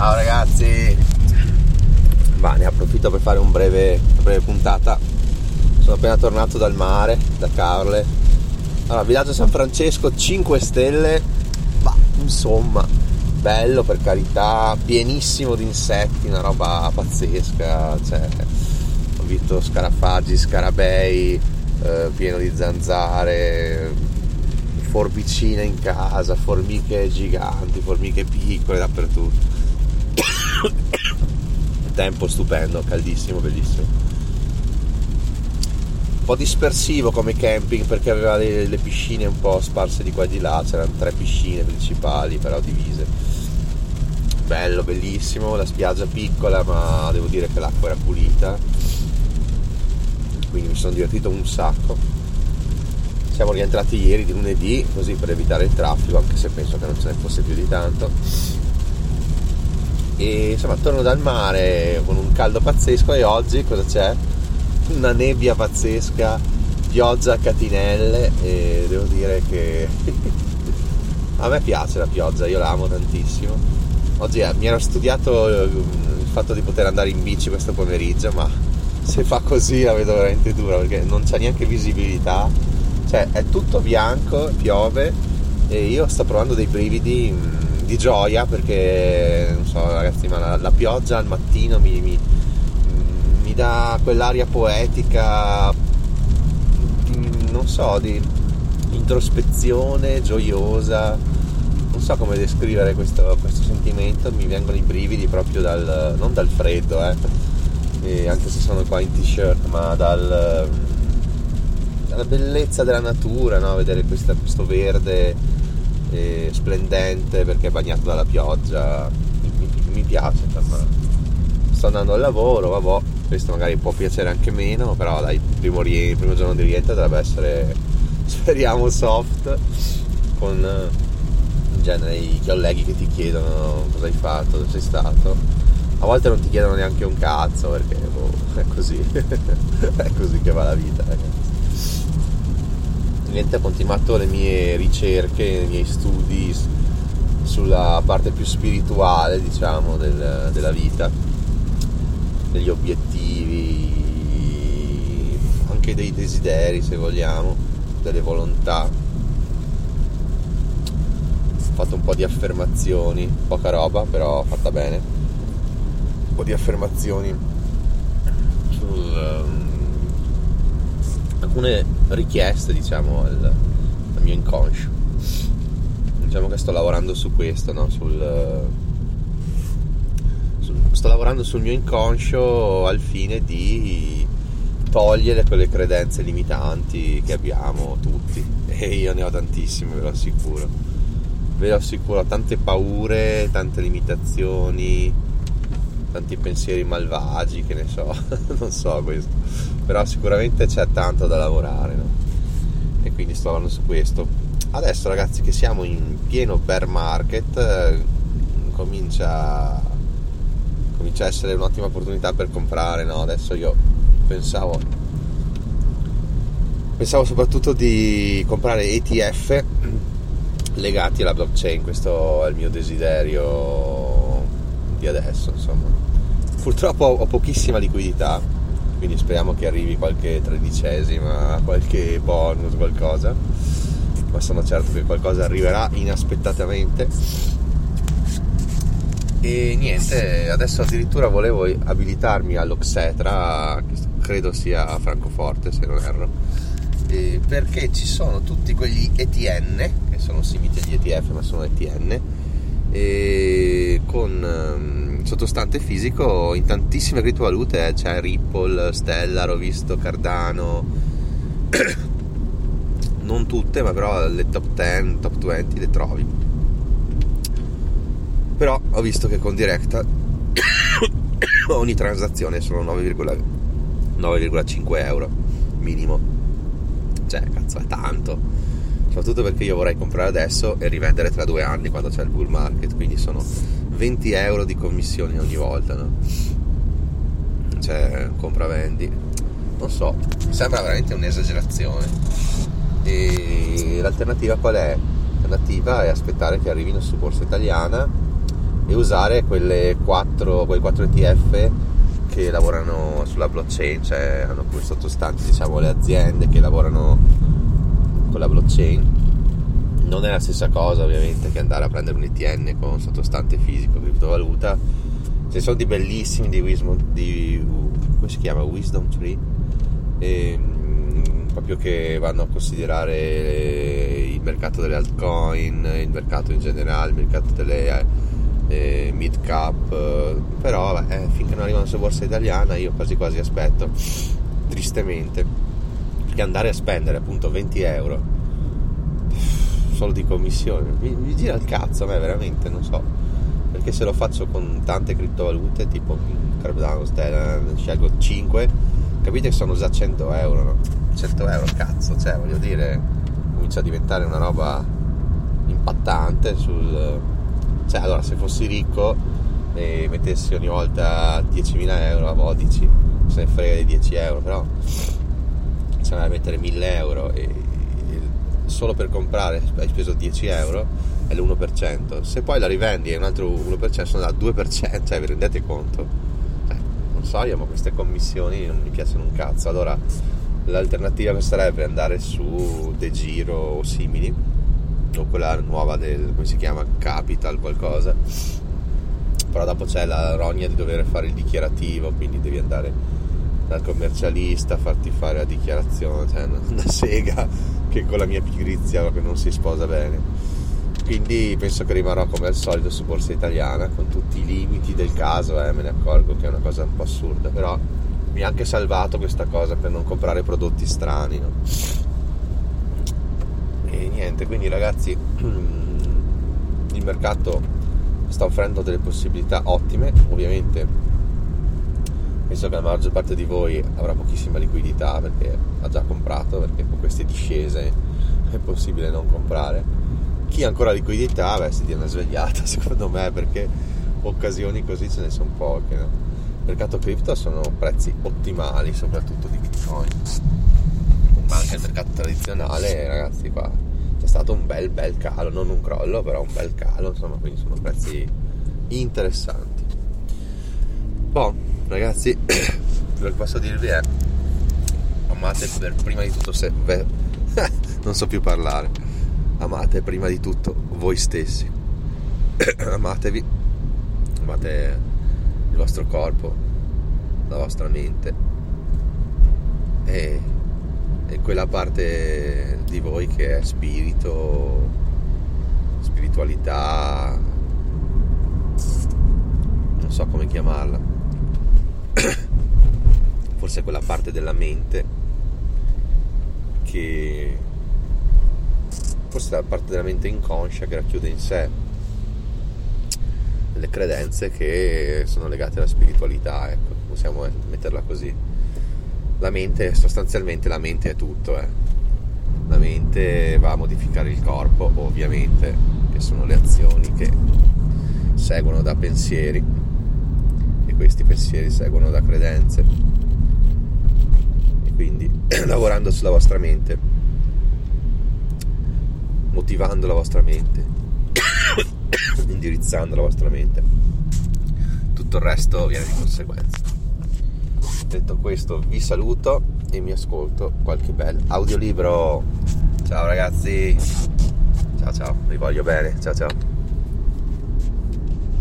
Ciao ragazzi! Ma ne approfitto per fare un breve, una breve puntata. Sono appena tornato dal mare, da Carle. Allora, villaggio San Francesco, 5 stelle, ma insomma, bello per carità, pienissimo di insetti, una roba pazzesca. Cioè, ho visto scarafaggi, scarabei, eh, pieno di zanzare, forbicine in casa, formiche giganti, formiche piccole dappertutto. Tempo stupendo, caldissimo, bellissimo. Un po' dispersivo come camping perché aveva le, le piscine un po' sparse di qua e di là, c'erano tre piscine principali però divise. Bello, bellissimo, la spiaggia piccola ma devo dire che l'acqua era pulita, quindi mi sono divertito un sacco siamo rientrati ieri di lunedì così per evitare il traffico anche se penso che non ce ne fosse più di tanto e insomma torno dal mare con un caldo pazzesco e oggi cosa c'è? una nebbia pazzesca pioggia a catinelle e devo dire che a me piace la pioggia io la amo tantissimo oggi eh, mi ero studiato eh, il fatto di poter andare in bici questo pomeriggio ma se fa così la vedo veramente dura perché non c'è neanche visibilità cioè è tutto bianco, piove e io sto provando dei brividi mh, di gioia perché non so ragazzi ma la, la pioggia al mattino mi, mi, mi, dà quell'aria poetica di, non so di introspezione gioiosa non so come descrivere questo, questo sentimento mi vengono i brividi proprio dal non dal freddo eh, anche se sono qua in t-shirt ma dal la bellezza della natura, no? vedere questa, questo verde eh, splendente perché è bagnato dalla pioggia, mi, mi, piace. Insomma. Sto andando al lavoro, vabbè, questo magari può piacere anche meno, però dai, il primo, il primo giorno di rientro dovrebbe essere, speriamo, soft, con in genere i colleghi che ti chiedono cosa hai fatto, dove sei stato. A volte non ti chiedono neanche un cazzo perché boh, è così, è così che va la vita, ragazzi niente ho continuato le mie ricerche, i miei studi sulla parte più spirituale diciamo del, della vita, degli obiettivi, anche dei desideri se vogliamo, delle volontà. Ho fatto un po' di affermazioni, poca roba però fatta bene, un po' di affermazioni sul... Alcune richieste diciamo al, al, mio inconscio. Diciamo che sto lavorando su questo no? sul, sul, sto lavorando sul mio inconscio al fine di togliere quelle credenze limitanti che abbiamo tutti. E io ne ho tantissime ve lo assicuro. Ve lo assicuro tante paure tante limitazioni tanti pensieri malvagi, che ne so, non so questo, però sicuramente c'è tanto da lavorare, no? E quindi sto lavorando su questo. Adesso ragazzi che siamo in pieno bear market, eh, comincia, comincia a essere un'ottima opportunità per comprare, no? Adesso io pensavo, pensavo soprattutto di comprare ETF legati alla blockchain, questo è il mio desiderio di adesso, insomma Purtroppo ho pochissima liquidità, quindi speriamo che arrivi qualche tredicesima, qualche bonus, qualcosa. Ma sono certo che qualcosa arriverà inaspettatamente. E niente, adesso addirittura volevo abilitarmi all'Oxetra, che credo sia a Francoforte se non erro, perché ci sono tutti quegli ETN, che sono simili agli ETF ma sono ETN, e con um, sottostante fisico in tantissime criptovalute eh, c'è Ripple, Stellar, ho visto Cardano. Non tutte ma però le top 10, top 20 le trovi. Però ho visto che con Directa ogni transazione sono 9,5 euro minimo. Cioè cazzo è tanto soprattutto perché io vorrei comprare adesso e rivendere tra due anni quando c'è il bull market, quindi sono 20 euro di commissioni ogni volta, no? Cioè, compra-vendi. Non so, sembra veramente un'esagerazione. E l'alternativa qual è? L'alternativa è aspettare che arrivino su borsa italiana e usare quelle 4, quei 4 ETF che lavorano sulla blockchain, cioè hanno come sottostanti diciamo, le aziende che lavorano con la blockchain. Non è la stessa cosa ovviamente che andare a prendere un ETN con sottostante fisico, criptovaluta. Ce sono di bellissimi di Wisdom, di, come si chiama? Wisdom Tree, e, ehm, proprio che vanno a considerare il mercato delle altcoin, il mercato in generale, il mercato delle eh, mid cap, eh, però vabbè, finché non arrivano sulla borsa italiana io quasi quasi aspetto, tristemente, perché andare a spendere appunto 20 euro. Solo di commissione. Mi, mi gira il cazzo a me veramente, non so, perché se lo faccio con tante criptovalute tipo Cardano, Stellar, scelgo 5, capite che sono già 100 euro, no? 100 euro cazzo, cioè voglio dire, comincia a diventare una roba impattante sul cioè, allora, se fossi ricco e mettessi ogni volta 10.000 euro a Vodici, se ne frega di 10 euro, però se vai a mettere 1.000 euro e, e solo per comprare hai speso 10 euro è l'1%. Se poi la rivendi è un altro 1%, sono da 2%, cioè vi rendete conto? Cioè, non so io, ma queste commissioni non mi piacciono un cazzo. Allora, l'alternativa sarebbe andare su De Giro o simili o quella nuova del come si chiama Capital qualcosa però dopo c'è la rogna di dover fare il dichiarativo quindi devi andare dal commercialista farti fare la dichiarazione cioè una sega che con la mia pigrizia proprio non si sposa bene quindi penso che rimarrò come al solito su borsa italiana con tutti i limiti del caso eh, me ne accorgo che è una cosa un po' assurda però mi ha anche salvato questa cosa per non comprare prodotti strani no? e niente quindi ragazzi il mercato sta offrendo delle possibilità ottime ovviamente penso che la maggior parte di voi avrà pochissima liquidità perché ha già comprato perché con queste discese è possibile non comprare chi ha ancora liquidità beh si dia una svegliata secondo me perché occasioni così ce ne sono poche no? il mercato cripto sono prezzi ottimali soprattutto di bitcoin ma anche il mercato tradizionale ragazzi qua c'è stato un bel bel calo, non un crollo, però un bel calo, insomma, quindi sono prezzi interessanti. Boh, ragazzi, quello che posso dirvi è amate per prima di tutto se beh, non so più parlare. Amate prima di tutto voi stessi. Amatevi. Amate il vostro corpo, la vostra mente e e quella parte di voi che è spirito, spiritualità, non so come chiamarla, forse quella parte della mente che forse la parte della mente inconscia che racchiude in sé le credenze che sono legate alla spiritualità, ecco, possiamo metterla così la mente, sostanzialmente la mente è tutto, eh. la mente va a modificare il corpo, ovviamente, che sono le azioni che seguono da pensieri e questi pensieri seguono da credenze. Quindi lavorando sulla vostra mente, motivando la vostra mente, indirizzando la vostra mente, tutto il resto viene di conseguenza. Detto questo vi saluto e mi ascolto qualche bel audiolibro. Ciao ragazzi. Ciao ciao. Vi voglio bene. Ciao ciao